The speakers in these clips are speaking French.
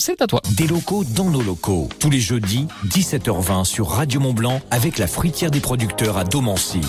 c'est à toi. Des locaux dans nos locaux. Tous les jeudis, 17h20 sur Radio Mont Blanc avec la fruitière des producteurs à Domancy.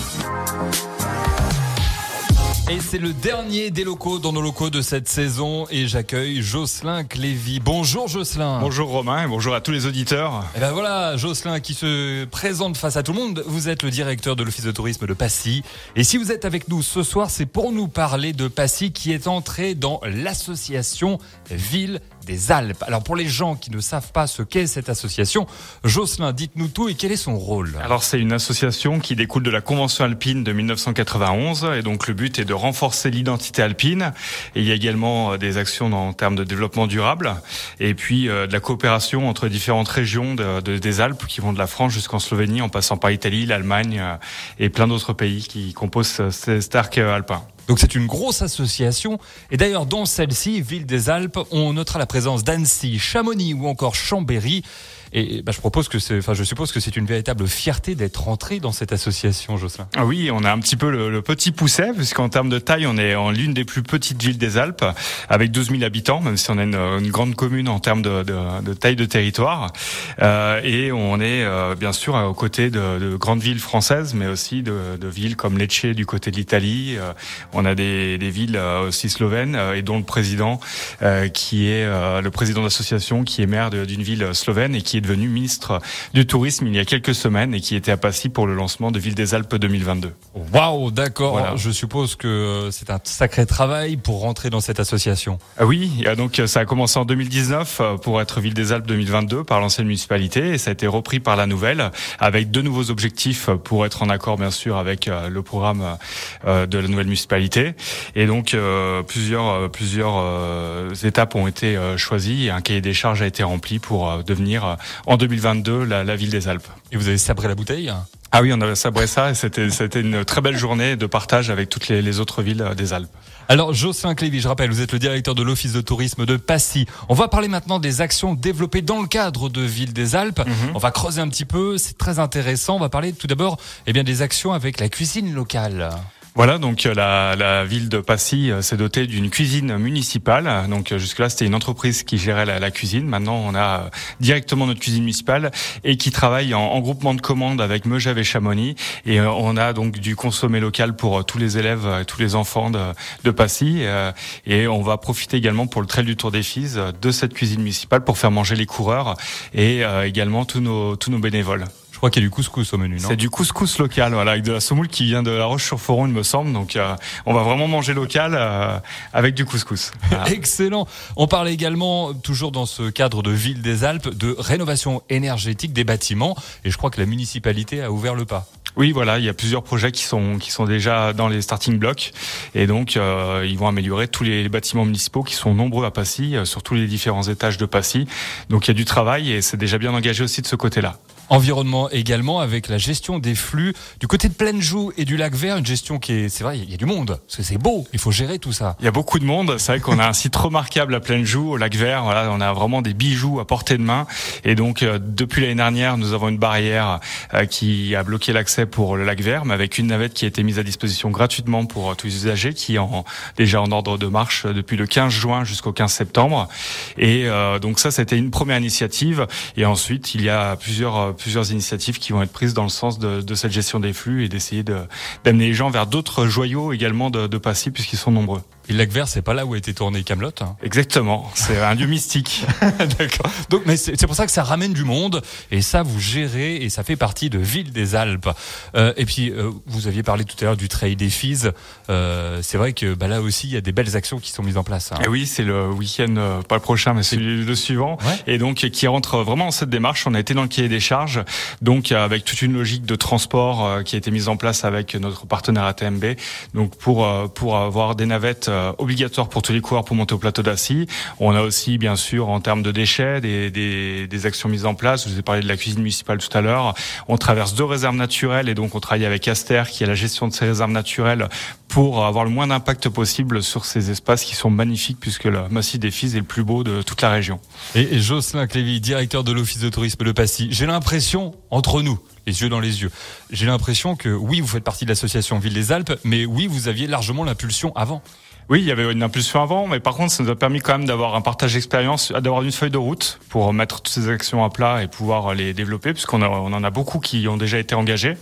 Et c'est le dernier des locaux dans nos locaux de cette saison et j'accueille Jocelyn Clévy. Bonjour Jocelyn. Bonjour Romain et bonjour à tous les auditeurs. Et ben voilà, Jocelyn qui se présente face à tout le monde. Vous êtes le directeur de l'office de tourisme de Passy. Et si vous êtes avec nous ce soir, c'est pour nous parler de Passy qui est entré dans l'association Ville des Alpes. Alors pour les gens qui ne savent pas ce qu'est cette association, Jocelyn, dites-nous tout et quel est son rôle? Alors c'est une association qui découle de la Convention alpine de 1991 et donc le but est de renforcer l'identité alpine il y a également euh, des actions en termes de développement durable et puis euh, de la coopération entre différentes régions de, des Alpes qui vont de la France jusqu'en Slovénie en passant par l'Italie, l'Allemagne euh, et plein d'autres pays qui composent cet arc alpin. Donc c'est une grosse association. Et d'ailleurs, dans celle-ci, Ville des Alpes, on notera la présence d'Annecy, Chamonix ou encore Chambéry. Et bah, je propose que c'est, enfin, je suppose que c'est une véritable fierté d'être entré dans cette association, Jocelyn. Ah oui, on a un petit peu le, petit pousset, puisqu'en termes de taille, on est en l'une des plus petites villes des Alpes, avec 12 000 habitants, même si on a une, grande commune en termes de, de, de taille de territoire. Euh, et on est euh, bien sûr aux côtés de, de, grandes villes françaises, mais aussi de, villes comme Lecce du côté de l'Italie. Euh, on a des, villes euh, aussi slovènes, et dont le président, qui est le président d'association, qui est maire d'une ville slovène et qui est devenu ministre du Tourisme il y a quelques semaines et qui était à Passy pour le lancement de Ville des Alpes 2022. Waouh, d'accord. Je suppose que c'est un sacré travail pour rentrer dans cette association. Ah oui, donc ça a commencé en 2019 euh, pour être Ville des Alpes 2022 par l'ancienne municipalité et ça a été repris par la nouvelle avec deux nouveaux objectifs pour être en accord bien sûr avec euh, le programme euh, de la nouvelle municipalité. Et donc plusieurs plusieurs étapes ont été choisies et un cahier des charges a été rempli pour devenir en 2022 la, la ville des Alpes. Et vous avez sabré la bouteille? Ah oui, on a sabré ça et c'était c'était une très belle journée de partage avec toutes les, les autres villes des Alpes. Alors Jocelyn Clévy, je rappelle, vous êtes le directeur de l'office de tourisme de Passy. On va parler maintenant des actions développées dans le cadre de Ville des Alpes. Mhm. On va creuser un petit peu, c'est très intéressant. On va parler tout d'abord eh bien des actions avec la cuisine locale. Voilà, donc euh, la, la, ville de Passy euh, s'est dotée d'une cuisine municipale. Donc euh, jusque-là, c'était une entreprise qui gérait la, cuisine. Maintenant, on a directement notre cuisine municipale et qui travaille en, en groupement de commandes avec Megève et Chamonix. Et on a donc du consommé local pour tous les élèves tous les enfants de, de Passy. Et on va profiter également pour le trail du Tour des Fises de cette cuisine municipale pour faire manger les coureurs et également tous nos, tous nos bénévoles crois qu'il y a du couscous au menu, non C'est du couscous local, voilà, avec de la semoule qui vient de La Roche-sur-Foron, il me semble. Donc, euh, on va vraiment manger local euh, avec du couscous. Excellent. On parle également, toujours dans ce cadre de Ville des Alpes, de rénovation énergétique des bâtiments. Et je crois que la municipalité a ouvert le pas. Oui, voilà, il y a plusieurs projets qui sont qui sont déjà dans les starting blocks et donc euh, ils vont améliorer tous les bâtiments municipaux qui sont nombreux à Passy, sur tous les différents étages de Passy. Donc il y a du travail et c'est déjà bien engagé aussi de ce côté-là. Environnement également avec la gestion des flux du côté de Plaine-Joux et du lac Vert, une gestion qui est, c'est vrai, il y a du monde, parce que c'est beau, il faut gérer tout ça. Il y a beaucoup de monde, c'est vrai qu'on a un site remarquable à Plaine-Joux, au lac Vert, voilà, on a vraiment des bijoux à portée de main, et donc euh, depuis l'année dernière, nous avons une barrière euh, qui a bloqué l'accès pour le lac Vert, mais avec une navette qui a été mise à disposition gratuitement pour euh, tous les usagers, qui est déjà en ordre de marche depuis le 15 juin jusqu'au 15 septembre, et donc ça, c'était une première initiative, et ensuite il y a plusieurs plusieurs initiatives qui vont être prises dans le sens de, de cette gestion des flux et d'essayer d'amener les gens vers d'autres joyaux également de, de Passy puisqu'ils sont nombreux. Et le lac vert, c'est pas là où a été tourné Camelot. Hein. Exactement, c'est un lieu mystique. D'accord. Donc, mais c'est pour ça que ça ramène du monde et ça vous gérez et ça fait partie de Ville des Alpes. Euh, et puis euh, vous aviez parlé tout à l'heure du Trail des Fises. Euh, c'est vrai que bah, là aussi il y a des belles actions qui sont mises en place. Hein. Et oui, c'est le week-end, pas le prochain, mais c'est le suivant. Et donc qui rentre vraiment dans cette démarche. On a été dans le cahier des charges, donc avec toute une logique de transport euh, qui a été mise en place avec notre partenaire ATMB. Donc pour pour avoir des navettes euh, obligatoire pour tous les coureurs pour monter au plateau d'Assis. On a aussi, bien sûr, en termes de déchets, des, des, des, actions mises en place. Je vous ai parlé de la cuisine municipale tout à l'heure. On traverse deux réserves naturelles et donc on travaille avec Aster qui a la gestion de ces réserves naturelles pour avoir le moins d'impact possible sur ces espaces qui sont magnifiques puisque le massif des Fils est le plus beau de toute la région. Et, Jocelyn Clévy, directeur de l'Office de tourisme de Passy, j'ai l'impression, entre nous, les yeux dans les yeux. J'ai l'impression que oui, vous faites partie de l'association Ville des Alpes, mais oui, vous aviez largement l'impulsion avant. Oui, il y avait une impulsion avant, mais par contre, ça nous a permis quand même d'avoir un partage d'expérience, d'avoir une feuille de route pour mettre toutes ces actions à plat et pouvoir les développer, puisqu'on on en a beaucoup qui ont déjà été engagés.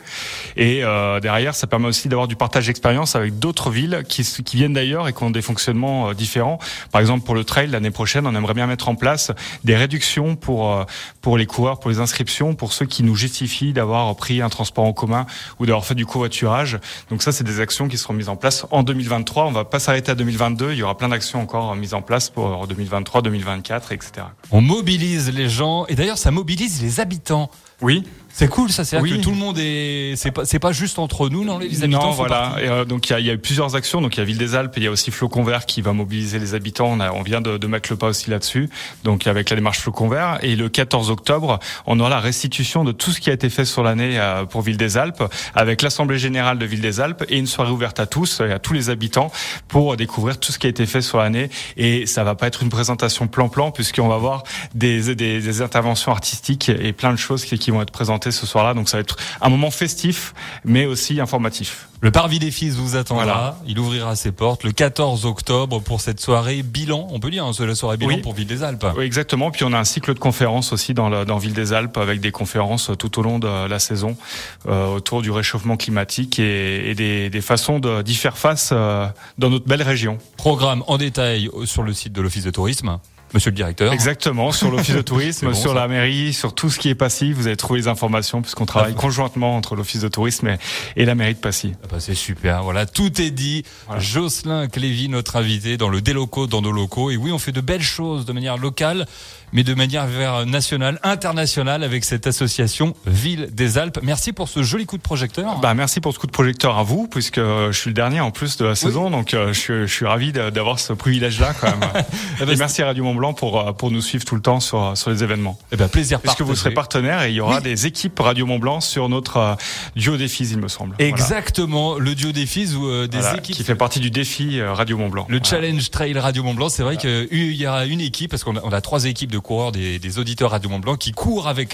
Et euh, derrière, ça permet aussi d'avoir du partage d'expérience avec d'autres villes qui, qui viennent d'ailleurs et qui ont des fonctionnements euh, différents. Par exemple, pour le trail, l'année prochaine, on aimerait bien mettre en place des réductions pour, euh, pour les coureurs, pour les inscriptions, pour ceux qui nous justifient d'avoir pris un transport en commun ou d'avoir fait du covoiturage. Donc ça, c'est des actions qui seront mises en place en 2023. On va pas s'arrêter à 2022. Il y aura plein d'actions encore mises en place pour 2023, 2024, etc. On mobilise les gens et d'ailleurs ça mobilise les habitants. Oui. C'est cool, ça. C'est oui. que tout le monde est. C'est pas, c'est pas juste entre nous, non Les habitants. Non, voilà. Et, euh, donc il y a, y a, eu plusieurs actions. Donc il y a Ville des Alpes il y a aussi Flocon Vert qui va mobiliser les habitants. On, a, on vient de, de mettre le pas aussi là-dessus. Donc avec la démarche Flocon Vert. Et le 14 octobre, on aura la restitution de tout ce qui a été fait sur l'année euh, pour Ville des Alpes, avec l'assemblée générale de Ville des Alpes et une soirée ouverte à tous et à tous les habitants pour découvrir tout ce qui a été fait sur l'année. Et ça va pas être une présentation plan-plan puisqu'on va voir des, des, des, interventions artistiques et plein de choses qui, qui vont être présentées ce soir-là. Donc ça va être un moment festif, mais aussi informatif. Le Parvis des Fils vous attendra. Il ouvrira ses portes le 14 octobre pour cette soirée bilan. On peut dire, hein, c'est la soirée bilan pour Ville des Alpes. Oui, exactement. Puis on a un cycle de conférences aussi dans, dans Ville des Alpes avec des conférences tout au long de la saison euh, autour du réchauffement climatique et, et des, des, façons d'y faire face euh, dans notre belle région. Programme en détail sur le site de l'Office de tourisme. Monsieur le directeur. Exactement, sur l'office de tourisme, sur la mairie, sur tout ce qui est Passy, vous allez trouver les informations puisqu'on travaille ah, conjointement entre l'office de tourisme et, et, la mairie de Passy. Ah bah c'est super, voilà, tout est dit. Voilà. Jocelyn Clévy, notre invité dans le Déloco dans nos locaux. Et oui, on fait de belles choses de manière locale, mais de manière nationale, internationale avec cette association Ville des Alpes. Merci pour ce joli coup de projecteur. Bah merci pour ce coup de projecteur à vous, puisque je suis le dernier en plus de la saison, oui. donc euh, je, je, suis ravi d'avoir ce privilège-là quand même. et bah, merci à Radio Mont Blanc pour euh, pour nous suivre tout le temps sur sur les événements. Et eh ben plaisir Puisque vous serez partenaire et il y aura oui. des équipes Radio Mont Blanc sur notre euh, duo défis, il me semble. Exactement, voilà. le duo défis ou euh, des voilà, équipes qui fait partie du défi euh, Radio Mont Blanc. Le voilà. challenge trail Radio Mont Blanc, c'est vrai qu'il y aura une équipe parce qu'on a, on a trois équipes de coureurs des, auditeurs Radio Mont Blanc qui courent avec